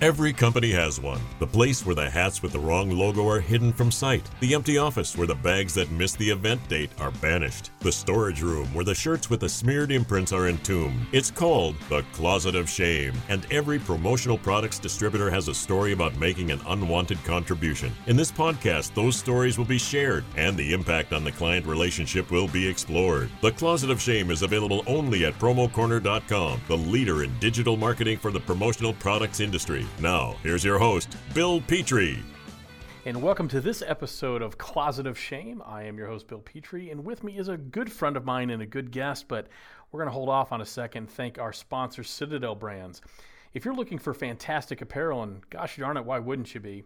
Every company has one. The place where the hats with the wrong logo are hidden from sight. The empty office where the bags that miss the event date are banished. The storage room where the shirts with the smeared imprints are entombed. It's called the Closet of Shame, and every promotional products distributor has a story about making an unwanted contribution. In this podcast, those stories will be shared, and the impact on the client relationship will be explored. The Closet of Shame is available only at promocorner.com, the leader in digital marketing for the promotional products industry. Now, here's your host, Bill Petrie. And welcome to this episode of Closet of Shame. I am your host, Bill Petrie, and with me is a good friend of mine and a good guest, but we're going to hold off on a second. Thank our sponsor, Citadel Brands. If you're looking for fantastic apparel, and gosh darn it, why wouldn't you be?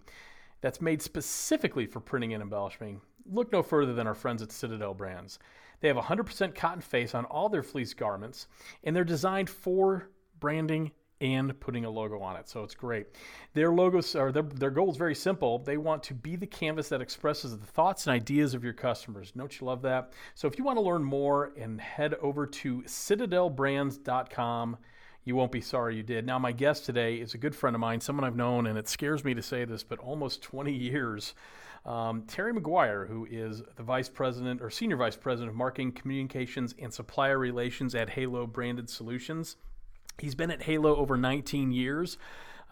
That's made specifically for printing and embellishing. Look no further than our friends at Citadel Brands. They have 100% cotton face on all their fleece garments, and they're designed for branding and putting a logo on it. So it's great. Their logos or their, their goal is very simple. They want to be the canvas that expresses the thoughts and ideas of your customers. Don't you love that? So if you want to learn more and head over to citadelbrands.com. You won't be sorry you did. Now, my guest today is a good friend of mine, someone I've known, and it scares me to say this, but almost 20 years. Um, Terry McGuire, who is the vice president or senior vice president of marketing, communications, and supplier relations at Halo Branded Solutions. He's been at Halo over 19 years.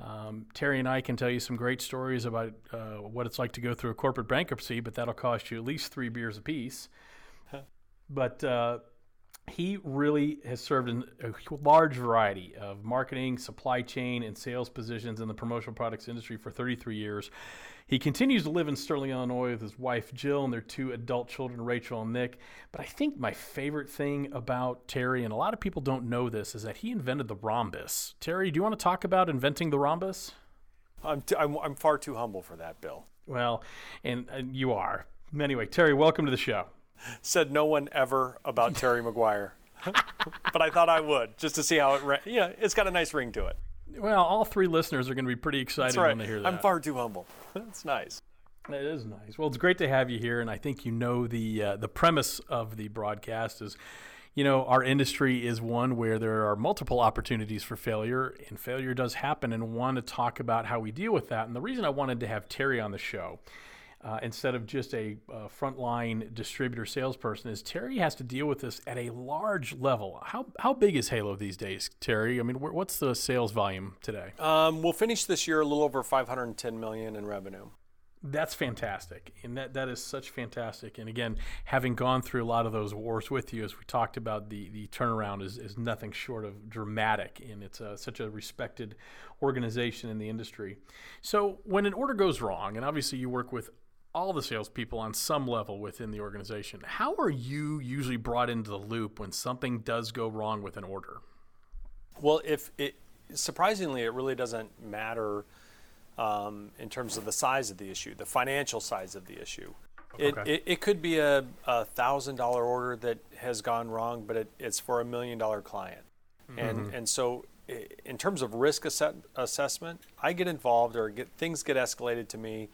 Um, Terry and I can tell you some great stories about uh, what it's like to go through a corporate bankruptcy, but that'll cost you at least three beers apiece. but uh, he really has served in a large variety of marketing, supply chain, and sales positions in the promotional products industry for 33 years. He continues to live in Sterling, Illinois with his wife Jill and their two adult children, Rachel and Nick. But I think my favorite thing about Terry, and a lot of people don't know this, is that he invented the rhombus. Terry, do you want to talk about inventing the rhombus? I'm, t- I'm, I'm far too humble for that, Bill. Well, and, and you are. Anyway, Terry, welcome to the show. Said no one ever about Terry McGuire. but I thought I would just to see how it, ra- know, it's got a nice ring to it. Well, all three listeners are going to be pretty excited right. when they hear that. I'm far too humble. That's nice. It is nice. Well, it's great to have you here, and I think you know the uh, the premise of the broadcast is, you know, our industry is one where there are multiple opportunities for failure, and failure does happen, and want to talk about how we deal with that. And the reason I wanted to have Terry on the show uh, instead of just a uh, frontline distributor salesperson is Terry has to deal with this at a large level. How, how big is Halo these days, Terry? I mean, what's the sales volume today? Um, we'll finish this year a little over 510 million in revenue. That's fantastic, and that that is such fantastic. And again, having gone through a lot of those wars with you, as we talked about, the the turnaround is, is nothing short of dramatic, and it's a, such a respected organization in the industry. So when an order goes wrong, and obviously you work with all the salespeople on some level within the organization. How are you usually brought into the loop when something does go wrong with an order? Well, if it surprisingly, it really doesn't matter um, in terms of the size of the issue, the financial size of the issue. It, okay. it, it, could be a, a thousand dollar order that has gone wrong, but it, it's for a million dollar client. Mm-hmm. And, and so, in terms of risk assess- assessment, I get involved or get, things get escalated to me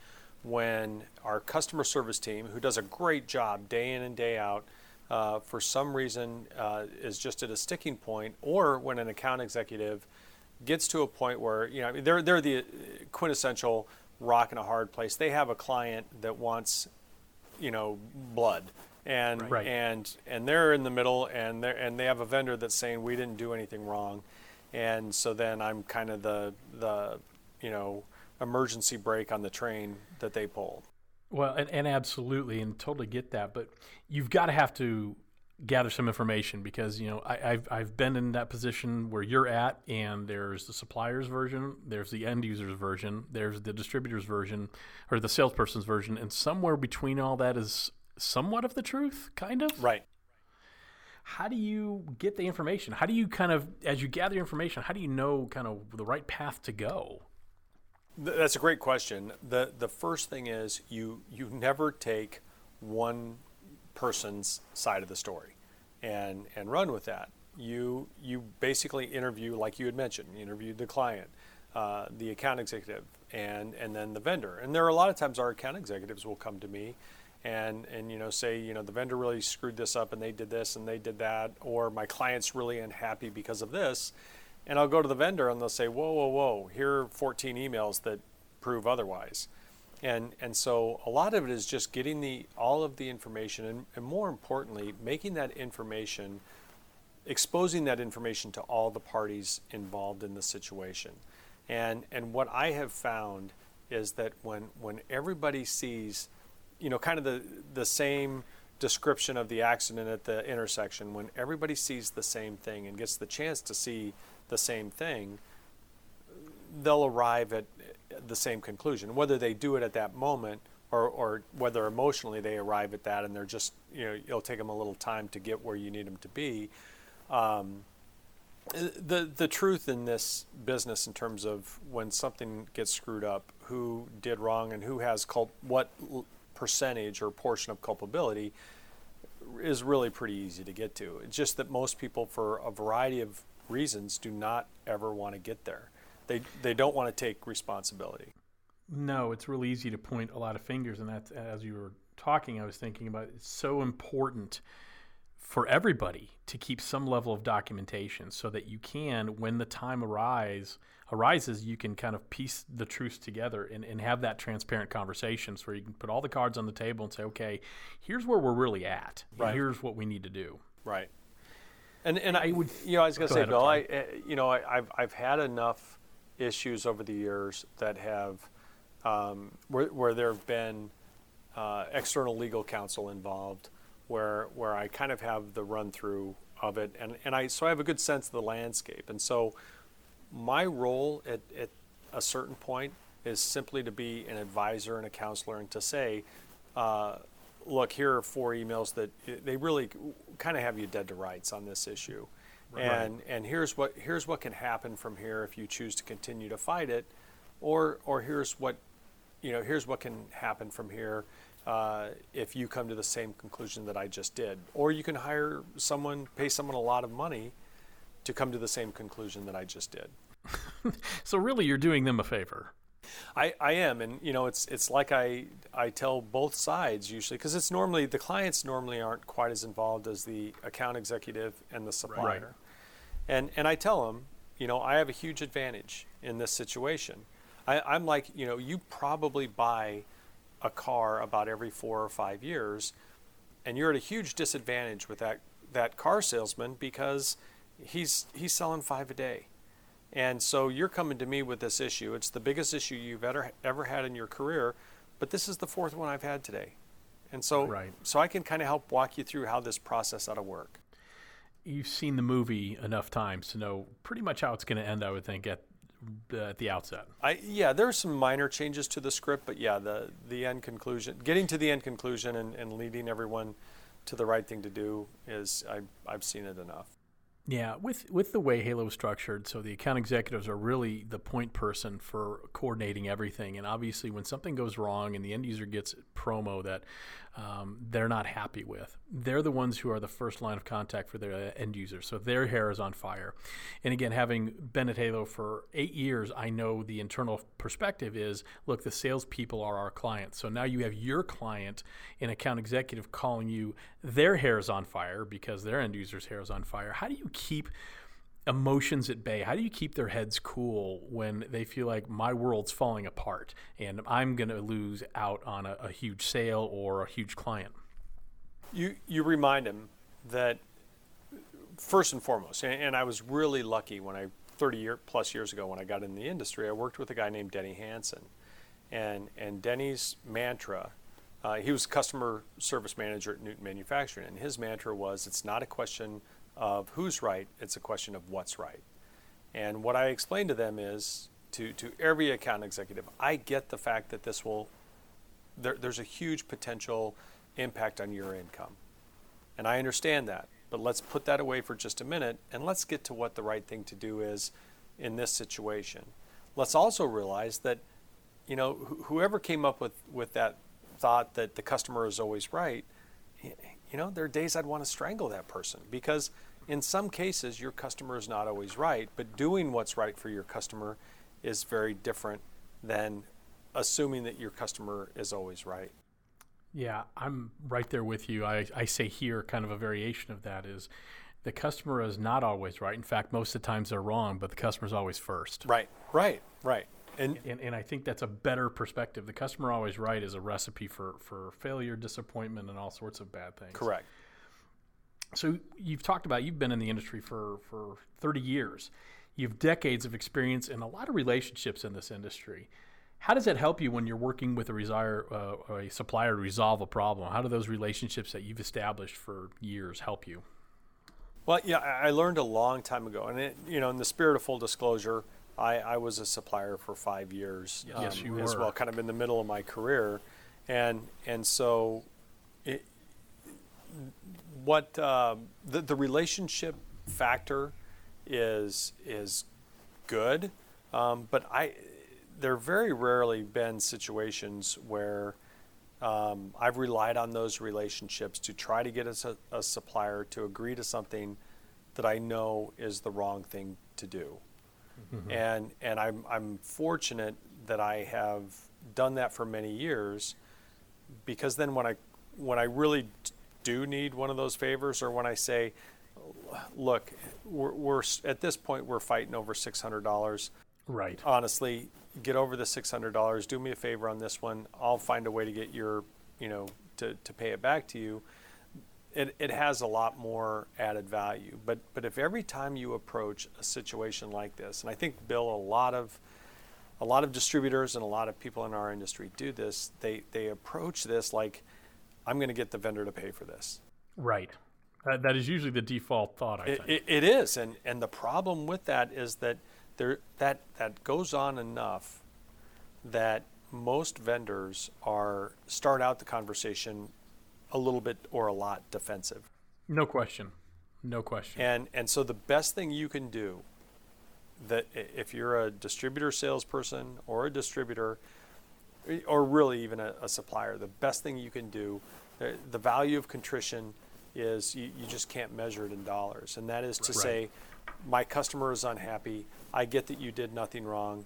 when our customer service team, who does a great job day in and day out, uh, for some reason uh, is just at a sticking point, or when an account executive gets to a point where you know they're they're the quintessential rock in a hard place. They have a client that wants you know blood. And right. and and they're in the middle, and they and they have a vendor that's saying we didn't do anything wrong, and so then I'm kind of the the you know emergency brake on the train that they pulled. Well, and, and absolutely, and totally get that. But you've got to have to gather some information because you know I, have I've been in that position where you're at, and there's the supplier's version, there's the end user's version, there's the distributor's version, or the salesperson's version, and somewhere between all that is somewhat of the truth, kind of. Right. How do you get the information? How do you kind of, as you gather information, how do you know kind of the right path to go? That's a great question. the The first thing is you you never take one person's side of the story, and and run with that. You you basically interview, like you had mentioned, you interviewed the client, uh, the account executive, and and then the vendor. And there are a lot of times our account executives will come to me, and and you know say you know the vendor really screwed this up, and they did this and they did that, or my client's really unhappy because of this and I'll go to the vendor and they'll say, whoa, whoa, whoa, here are 14 emails that prove otherwise. And, and so a lot of it is just getting the all of the information and, and more importantly making that information exposing that information to all the parties involved in the situation and and what I have found is that when when everybody sees you know kind of the the same description of the accident at the intersection when everybody sees the same thing and gets the chance to see the same thing they'll arrive at the same conclusion whether they do it at that moment or, or whether emotionally they arrive at that and they're just you know it'll take them a little time to get where you need them to be um, the the truth in this business in terms of when something gets screwed up who did wrong and who has cult what percentage or portion of culpability is really pretty easy to get to. It's just that most people, for a variety of reasons, do not ever want to get there. They they don't want to take responsibility. No, it's really easy to point a lot of fingers, and that's as you were talking, I was thinking about it's so important for everybody to keep some level of documentation so that you can, when the time arise, arises, you can kind of piece the truths together and, and have that transparent conversations where you can put all the cards on the table and say, okay, here's where we're really at. Right. Here's what we need to do. Right. And, and I would, you know, I was going to say, ahead, Bill, I, eh, you know, I, have I've had enough issues over the years that have, um, where, where there have been uh, external legal counsel involved where where I kind of have the run through of it, and, and I so I have a good sense of the landscape, and so my role at, at a certain point is simply to be an advisor and a counselor, and to say, uh, look, here are four emails that they really kind of have you dead to rights on this issue, right. and and here's what here's what can happen from here if you choose to continue to fight it, or or here's what you know here's what can happen from here uh, if you come to the same conclusion that I just did. Or you can hire someone, pay someone a lot of money to come to the same conclusion that I just did. so really, you're doing them a favor. I, I am, and you know, it's it's like I I tell both sides usually because it's normally the clients normally aren't quite as involved as the account executive and the supplier, right. and and I tell them, you know, I have a huge advantage in this situation. I, I'm like, you know, you probably buy a car about every four or five years, and you're at a huge disadvantage with that that car salesman because he's he's selling five a day. And so you're coming to me with this issue. It's the biggest issue you've ever ever had in your career, but this is the fourth one I've had today. And so right. so I can kind of help walk you through how this process ought to work. You've seen the movie enough times to know pretty much how it's going to end, I would think, at uh, at the outset. I yeah, there are some minor changes to the script, but yeah, the the end conclusion, getting to the end conclusion and, and leading everyone to the right thing to do is I I've seen it enough. Yeah, with with the way Halo is structured, so the account executives are really the point person for coordinating everything. And obviously, when something goes wrong and the end user gets promo that um, they're not happy with, they're the ones who are the first line of contact for their end user. So their hair is on fire. And again, having been at Halo for eight years, I know the internal perspective is look, the salespeople are our clients. So now you have your client, an account executive, calling you, their hair is on fire because their end user's hair is on fire. How do you keep emotions at bay? How do you keep their heads cool when they feel like my world's falling apart and I'm going to lose out on a, a, huge sale or a huge client? You you remind them that first and foremost, and, and I was really lucky when I 30 year plus years ago when I got in the industry, I worked with a guy named Denny Hansen, and and Denny's mantra. Uh, he was customer service manager at Newton Manufacturing, and his mantra was, "It's not a question of who's right, it's a question of what's right. And what I explain to them is to, to every account executive, I get the fact that this will, there, there's a huge potential impact on your income. And I understand that. But let's put that away for just a minute and let's get to what the right thing to do is in this situation. Let's also realize that, you know, wh- whoever came up with, with that thought that the customer is always right, you know, there are days I'd want to strangle that person because in some cases your customer is not always right, but doing what's right for your customer is very different than assuming that your customer is always right. Yeah, I'm right there with you. I, I say here kind of a variation of that is the customer is not always right. In fact, most of the times they're wrong, but the customer's always first. Right, right, right. And, and, and I think that's a better perspective. The customer always right is a recipe for, for failure, disappointment, and all sorts of bad things. Correct. So you've talked about you've been in the industry for, for 30 years. You've decades of experience and a lot of relationships in this industry. How does that help you when you're working with a, resire, uh, a supplier to resolve a problem? How do those relationships that you've established for years help you? Well, yeah, I learned a long time ago, and it, you know, in the spirit of full disclosure, I, I was a supplier for five years. Yes, um, you as were. well, kind of in the middle of my career, and and so, it, what uh, the the relationship factor is is good, um, but I there very rarely been situations where um, I've relied on those relationships to try to get a, a, supplier to agree to something that I know is the wrong thing to do. Mm-hmm. And and I'm I'm fortunate that I have done that for many years because then when I when I really do need one of those favors or when I say look we're, we're at this point we're fighting over $600 right. Honestly get over the $600 do me a favor on this one. I'll find a way to get your you know to, to pay it back to you it, it has a lot more added value. But but if every time you approach a situation like this and i think bill a lot of a lot of distributors and a lot of people in our industry do this they they approach this like i'm going to get the vendor to pay for this. Right. That, that is usually the default thought i it, think. it, it is. And and the problem with that is that there that that goes on enough that most vendors are start out the conversation a little bit or a lot defensive. No question. No question. And and so the best thing you can do that if you're a distributor salesperson or a distributor or really even a, a supplier, the best thing you can do, the, the value of contrition is you, you, just can't measure it in dollars. And that is to right. say, my customer is unhappy. I get that you did nothing wrong,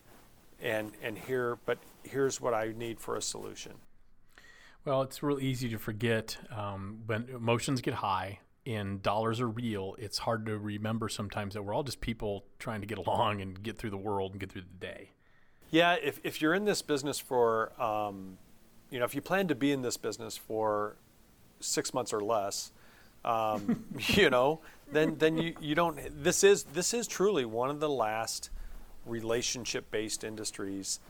and and here, but here's what I need for a solution. Well, it's real easy to forget um, when emotions get high and dollars are real. It's hard to remember sometimes that we're all just people trying to get along and get through the world and get through the day. Yeah, if if you're in this business for, um, you know, if you plan to be in this business for six months or less, um, you know, then then you, you don't. This is this is truly one of the last relationship based industries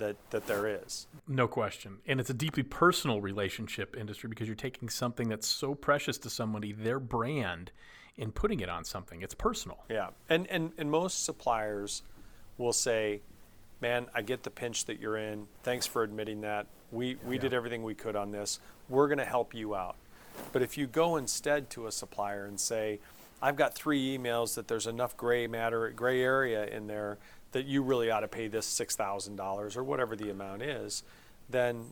that that there is. No question, and it's a deeply personal relationship industry because you're taking something that's so precious to somebody, their brand, and putting it on something. It's personal. Yeah, and and and most suppliers will say, "Man, I get the pinch that you're in. Thanks for admitting that. We we yeah. did everything we could on this. We're going to help you out." But if you go instead to a supplier and say, I've got three emails that there's enough gray matter, gray area in there that you really ought to pay this $6,000 or whatever the amount is, then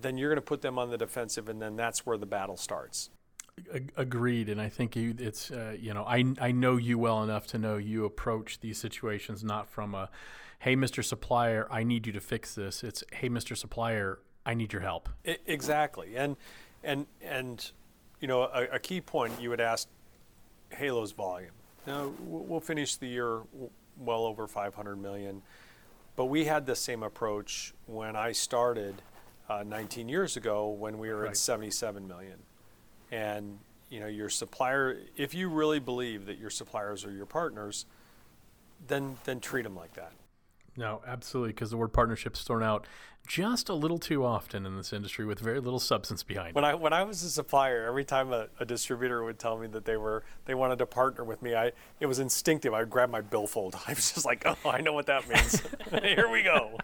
then you're going to put them on the defensive, and then that's where the battle starts. Agreed, and I think you, it's uh, you know I I know you well enough to know you approach these situations not from a, hey Mr. Supplier, I need you to fix this. It's hey Mr. Supplier, I need your help. It, exactly, and and and you know, a, a key point you would ask Halo's volume. Now, we'll finish the year well over 500 million, but we had the same approach when I started uh, 19 years ago when we were right. at 77 million. And you know, your supplier, if you really believe that your suppliers are your partners, then then treat them like that. No, absolutely, because the word partnership is thrown out just a little too often in this industry with very little substance behind when it. I when I was a supplier, every time a, a, distributor would tell me that they were they wanted to partner with me, I it was instinctive. I'd grab my billfold. I was just like, oh, I know what that means. Here we go.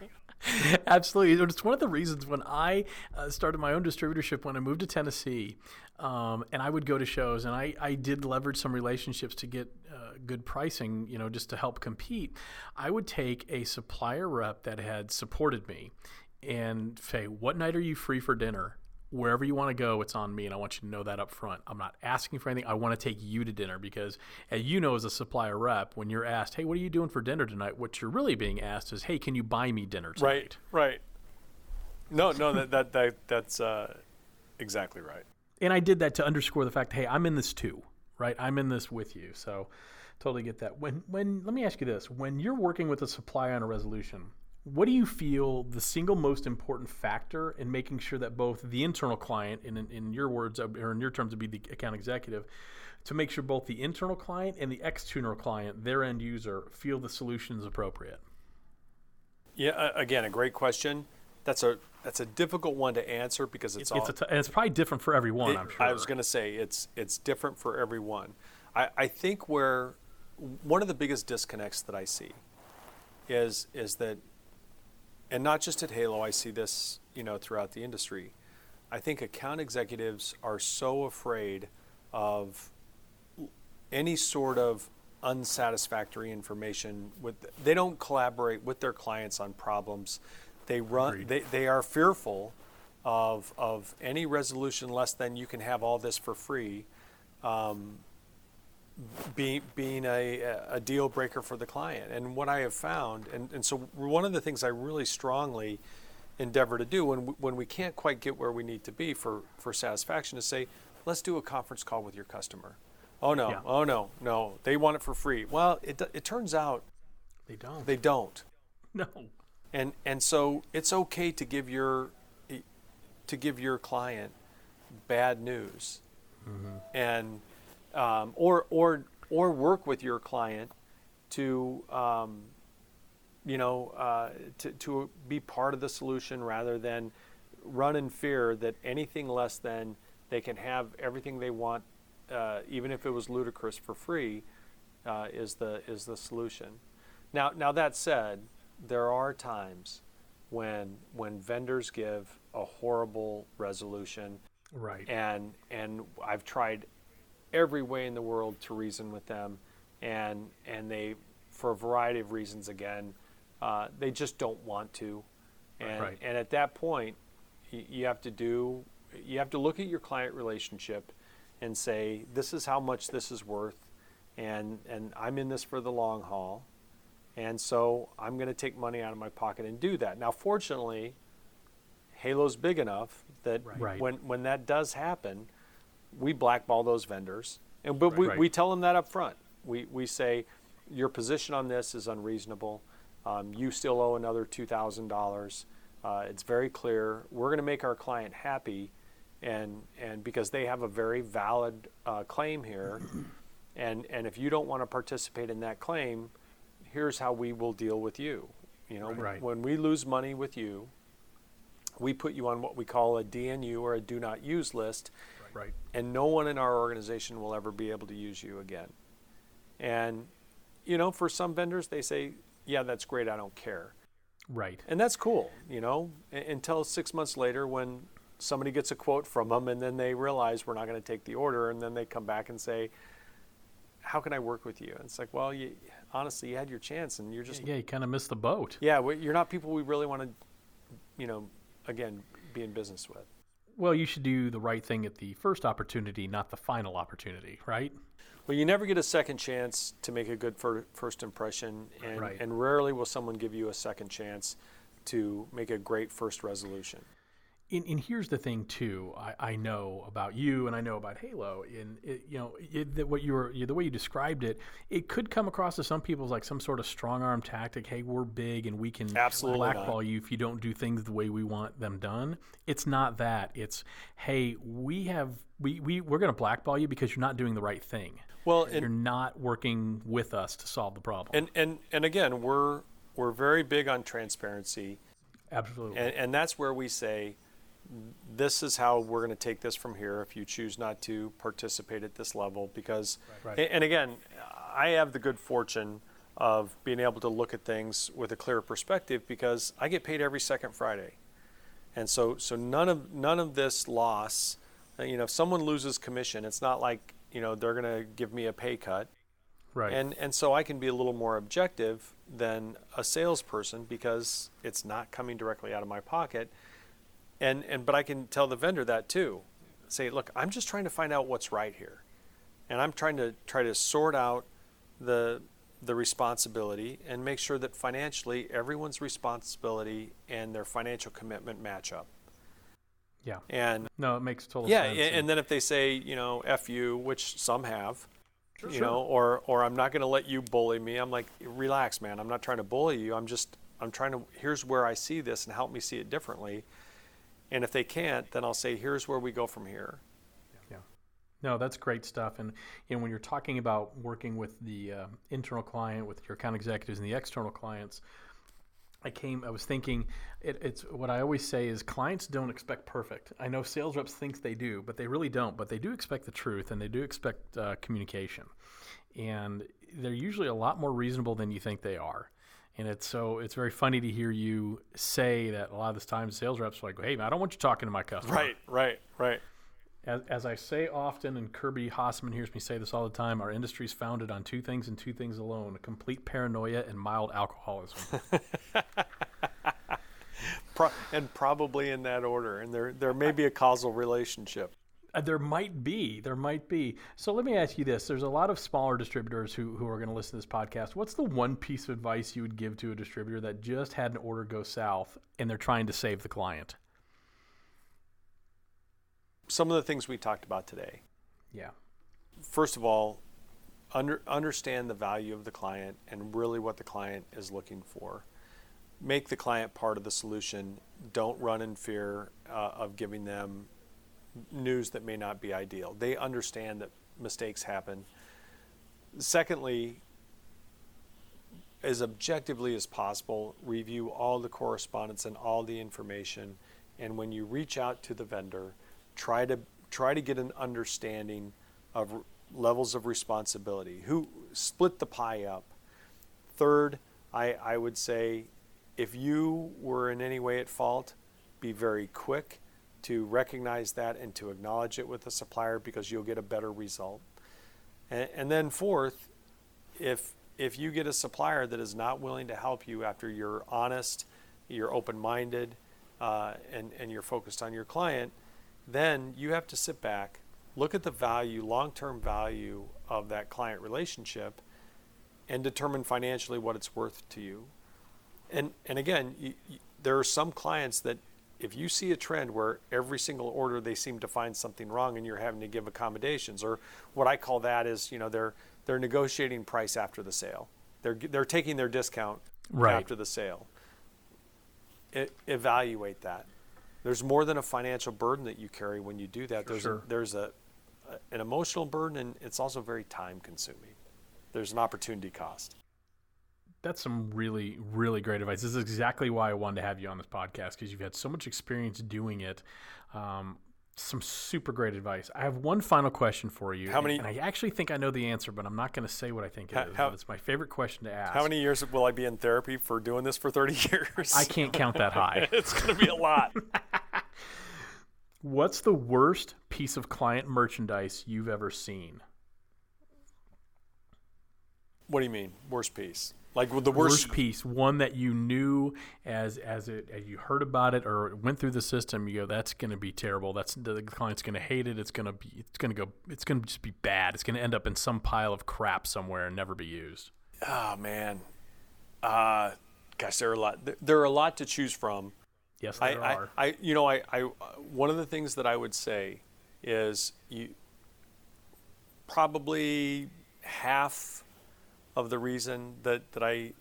Absolutely. It's one of the reasons when I uh, started my own distributorship when I moved to Tennessee, um, and I would go to shows, and I, I did leverage some relationships to get uh, good pricing, you know, just to help compete. I would take a supplier rep that had supported me and say, What night are you free for dinner? Wherever you want to go, it's on me, and I want you to know that up front. I'm not asking for anything. I want to take you to dinner because, as you know, as a supplier rep, when you're asked, "Hey, what are you doing for dinner tonight?" What you're really being asked is, "Hey, can you buy me dinner tonight?" Right, right. No, no, that that, that that's uh, exactly right. And I did that to underscore the fact, hey, I'm in this too right? I'm in this with you. So totally get that. When when let me ask you this: when you're working with a supplier on a resolution, what do you feel the single most important factor in making sure that both the internal client, in, in your words, uh, or in your terms, to be the account executive, to make sure both the internal client and the external client, their end user, feel the solution is appropriate? Yeah, again, a great question. That's a that's a difficult one to answer because it's, it's, all, it's probably different for everyone. It, I'm sure. I was going to say it's it's different for everyone. I, I think where one of the biggest disconnects that I see is is that and not just at Halo, I see this, you know, throughout the industry. I think account executives are so afraid of any sort of unsatisfactory information with they don't collaborate with their clients on problems. They run they, they are fearful of of any resolution less than you can have all this for free. Um, being being a, a deal breaker for the client. And what I have found, and, and so one of the things I really strongly endeavor to do when we, when we can't quite get where we need to be for, for satisfaction is say, let's do a conference call with your customer. Oh no, yeah. oh no, no, they want it for free. Well, it, it turns out they don't. They don't. No. And and so it's okay to give your to give your client bad news. Mm-hmm. And um, or or or work with your client to um, you know uh, to, to be part of the solution rather than run in fear that anything less than they can have everything they want uh, even if it was ludicrous for free uh, is the is the solution. Now now that said there are times when when vendors give a horrible resolution. Right. And and I've tried every way in the world to reason with them, and and they, for a variety of reasons, again, uh, they just don't want to, and right. and at that point, you, you have to do, you have to look at your client relationship, and say this is how much this is worth, and and I'm in this for the long haul, and so I'm going to take money out of my pocket and do that. Now, fortunately, Halo's big enough that right. when when that does happen we blackball those vendors, and but right, we, right. we tell them that up front. We we say your position on this is unreasonable. Um, you still owe another two thousand uh, dollars. It's very clear. We're going to make our client happy, and and because they have a very valid uh, claim here, and and if you don't want to participate in that claim, here's how we will deal with you. You know, right. when we lose money with you, we put you on what we call a DNU or a do not use list, Right. And no one in our organization will ever be able to use you again. And, you know, for some vendors, they say, yeah, that's great, I don't care. Right. And that's cool, you know, until six months later when somebody gets a quote from them and then they realize we're not going to take the order and then they come back and say, how can I work with you? And it's like, well, you, honestly, you had your chance and you're just. Yeah, you kind of missed the boat. Yeah, you're not people we really want to, you know, again, be in business with well, you should do the right thing at the first opportunity, not the final opportunity, right? Well, you never get a second chance to make a good fir- first impression, and, right. and rarely will someone give you a second chance to make a great first resolution. And, and, here's the thing too. I, I, know about you, and I know about Halo. And you know it, what you were, the way you described it, it could come across to some people as like some sort of strong arm tactic. Hey, we're big, and we can Absolutely blackball not. you if you don't do things the way we want them done. It's not that. It's hey, we have we, we we're going to blackball you because you're not doing the right thing. Well, you're not working with us to solve the problem. And and and again, we're we're very big on transparency. Absolutely. And, and that's where we say this is how we're going to take this from here if you choose not to participate at this level because right. and, and again i have the good fortune of being able to look at things with a clearer perspective because i get paid every second friday. And so so none of none of this loss uh, you know if someone loses commission it's not like you know they're going to give me a pay cut. Right. And and so i can be a little more objective than a salesperson because it's not coming directly out of my pocket and and but I can tell the vendor that too. Say, look, I'm just trying to find out what's right here, and I'm trying to try to sort out the the responsibility and make sure that financially everyone's responsibility and their financial commitment match up. Yeah. And no, it makes total yeah, sense. and, and then if they say, you know, F you, which some have, Sure, you sure. know, or or I'm not going to let you bully me. I'm like, relax, man. I'm not trying to bully you. I'm just I'm trying to here's where I see this and help me see it differently. And if they can't, then I'll say, here's where we go from here. Yeah. No, that's great stuff. And and when you're talking about working with the uh, internal client, with your account executives and the external clients, I came. I was thinking, it, it's what I always say is clients don't expect perfect. I know sales reps think they do, but they really don't. But they do expect the truth, and they do expect uh, communication, and they're usually a lot more reasonable than you think they are. And it's so it's very funny to hear you say that a lot of the time sales reps are like, "Hey, man, I don't want you talking to my customer." Right, right, right. As, as I say often, and Kirby Hasseman hears me say this all the time, our industry is founded on two things and two things alone complete paranoia and mild alcoholism. Pro- and probably in that order. And there there may be a causal relationship. Uh, there might be. There might be. So let me ask you this. There's a lot of smaller distributors who, who are going to listen to this podcast. What's the one piece of advice you would give to a distributor that just had an order go south and they're trying to save the client? Some of the things we talked about today. Yeah. First of all, under, understand the value of the client and really what the client is looking for. Make the client part of the solution. Don't run in fear uh, of giving them news that may not be ideal. They understand that mistakes happen. Secondly, as objectively as possible, review all the correspondence and all the information. And when you reach out to the vendor, try to try to get an understanding of r- levels of responsibility. Who split the pie up? Third, I, I would say if you were in any way at fault, be very quick to recognize that and to acknowledge it with the supplier because you'll get a better result. And, and then fourth, if if you get a supplier that is not willing to help you after you're honest, you're open-minded, uh, and and you're focused on your client, then you have to sit back, look at the value, long-term value of that client relationship, and determine financially what it's worth to you. And and again, you, you, there are some clients that if you see a trend where every single order they seem to find something wrong and you're having to give accommodations or what I call that is you know they're they're negotiating price after the sale. They're they're taking their discount Right. after the sale. E- evaluate that. There's more than a financial burden that you carry when you do that. There's sure. a, there's a, a an emotional burden and it's also very time consuming. There's an opportunity cost That's some really, really great advice. This is exactly why I wanted to have you on this podcast because you've had so much experience doing it. Um, some super great advice. I have one final question for you. How many- And I actually think I know the answer, but I'm not going to say what I think it How- is. how- it's my favorite question to ask. how many years will I be in therapy for doing this for 30 years I can't count that high. it's going to be a lot What's the worst piece of client merchandise you've ever seen? What do you mean, worst piece? Like the Worst, worst, piece, one that you knew as as it as you heard about it or went through the system. You go, that's going to be terrible. That's the client's going to hate it. It's going to be it's going to go. It's going to just be bad. It's going to end up in some pile of crap somewhere and never be used. Oh man, uh, gosh, there are a lot. There, there are a lot to choose from. Yes, there I, are. I, you know, I, I, one of the things that I would say is you probably half of the reason that, that I,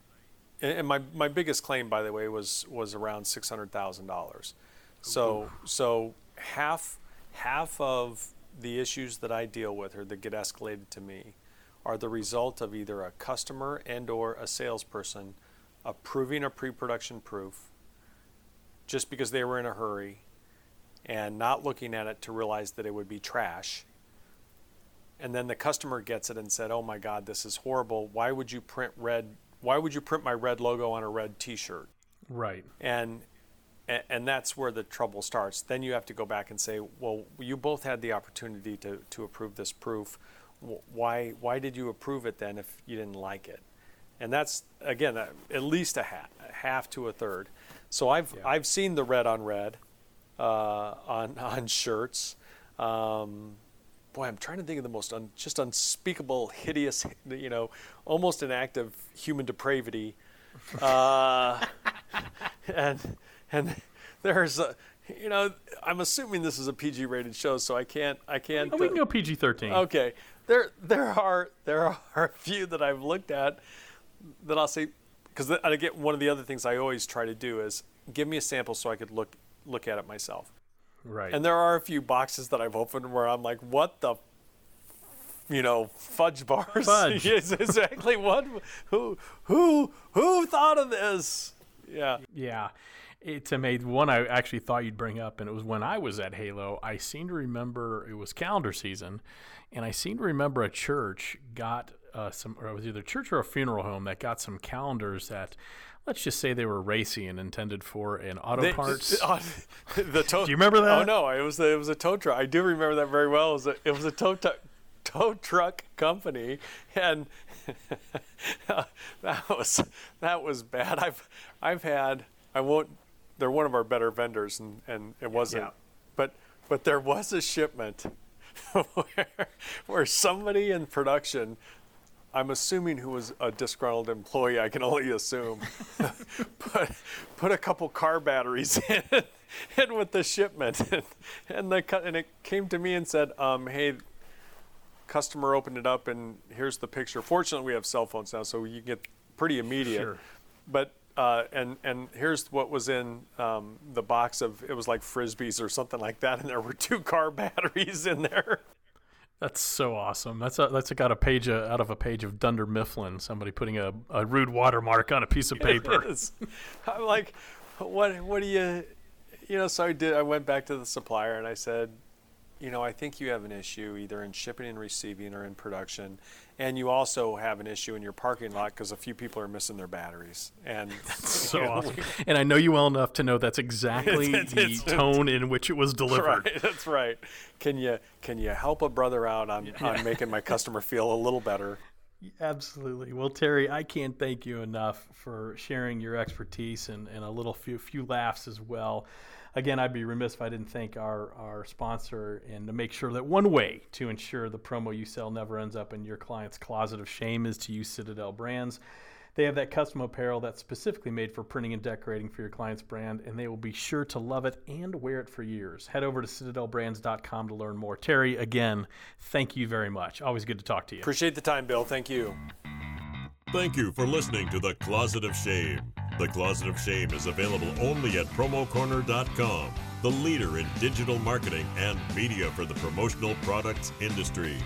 and my, my biggest claim, by the way, was was around six hundred thousand dollars. So so half half of the issues that I deal with or that get escalated to me are the result of either a customer and or a salesperson approving a pre-production proof just because they were in a hurry and not looking at it to realize that it would be trash. And then the customer gets it and said, "Oh my God, this is horrible. Why would you print red? Why would you print my red logo on a red T-shirt?" right. And and that's where the trouble starts. Then you have to go back and say, "Well, you both had the opportunity to to approve this proof. Why why did you approve it then if you didn't like it?" And that's again at least a half, a half to a third. So I've Yeah. I've seen the red on red uh, on on shirts. Um, boy, I'm trying to think of the most un, just unspeakable, hideous, you know, almost an act of human depravity. Uh, and and there's a you know, I'm assuming this is a PG-rated show, so I can't. I can't. Oh, we can go PG-13. Okay. There, there are there are a few that I've looked at that I'll say because again, one of the other things I always try to do is give me a sample so I could look look at it myself. Right. And there are a few boxes that I've opened where I'm like, what the, you know, fudge bars. Fudge. yes, exactly. What? Who? Who? Who thought of this? Yeah. Yeah. It's amazing. One I actually thought you'd bring up, and it was when I was at Halo. I seem to remember it was calendar season, and I seem to remember a church got uh, some, or it was either church or a funeral home that got some calendars that let's just say they were racy and intended for an auto They- parts. uh, the tow, Do you remember that? Oh no, it was it was a tow truck. I do remember that very well. It was a, it was a tow truck tow truck company, and that was that was bad. I've I've had I won't. They're one of our better vendors, and and it wasn't. Yeah. But but there was a shipment where where somebody in production. I'm assuming who was a disgruntled employee. I can only assume. put put a couple car batteries in, in with the shipment, and, and the cu- and it came to me and said, um, "Hey, customer opened it up, and here's the picture." Fortunately, we have cell phones now, so you get pretty immediate. Sure. But uh, and and here's what was in um, the box of it was like frisbees or something like that, and there were two car batteries in there. That's so awesome. That's a, that's got a page uh, out of a page of Dunder Mifflin. Somebody putting a, a rude watermark on a piece of paper. I'm like, what? What do you? You know, so I did. I went back to the supplier and I said, you know, I think you have an issue either in shipping and receiving or in production, and you also have an issue in your parking lot because a few people are missing their batteries. And that's so awesome. And I know you well enough to know that's exactly It's- the it's- tone in which it was delivered. Right, that's right. Can you can you help a brother out on, on making my customer feel a little better? Absolutely. Well, Terry, I can't thank you enough for sharing your expertise and, and a little few few laughs as well. Again, I'd be remiss if I didn't thank our, our sponsor and to make sure that one way to ensure the promo you sell never ends up in your client's closet of shame is to use Citadel brands. They have that custom apparel that's specifically made for printing and decorating for your client's brand, and they will be sure to love it and wear it for years. Head over to citadelbrands.com to learn more. Terry, again, thank you very much. Always good to talk to you. Appreciate the time, Bill. Thank you. Thank you for listening to The Closet of Shame. The Closet of Shame is available only at promocorner.com, the leader in digital marketing and media for the promotional products industry.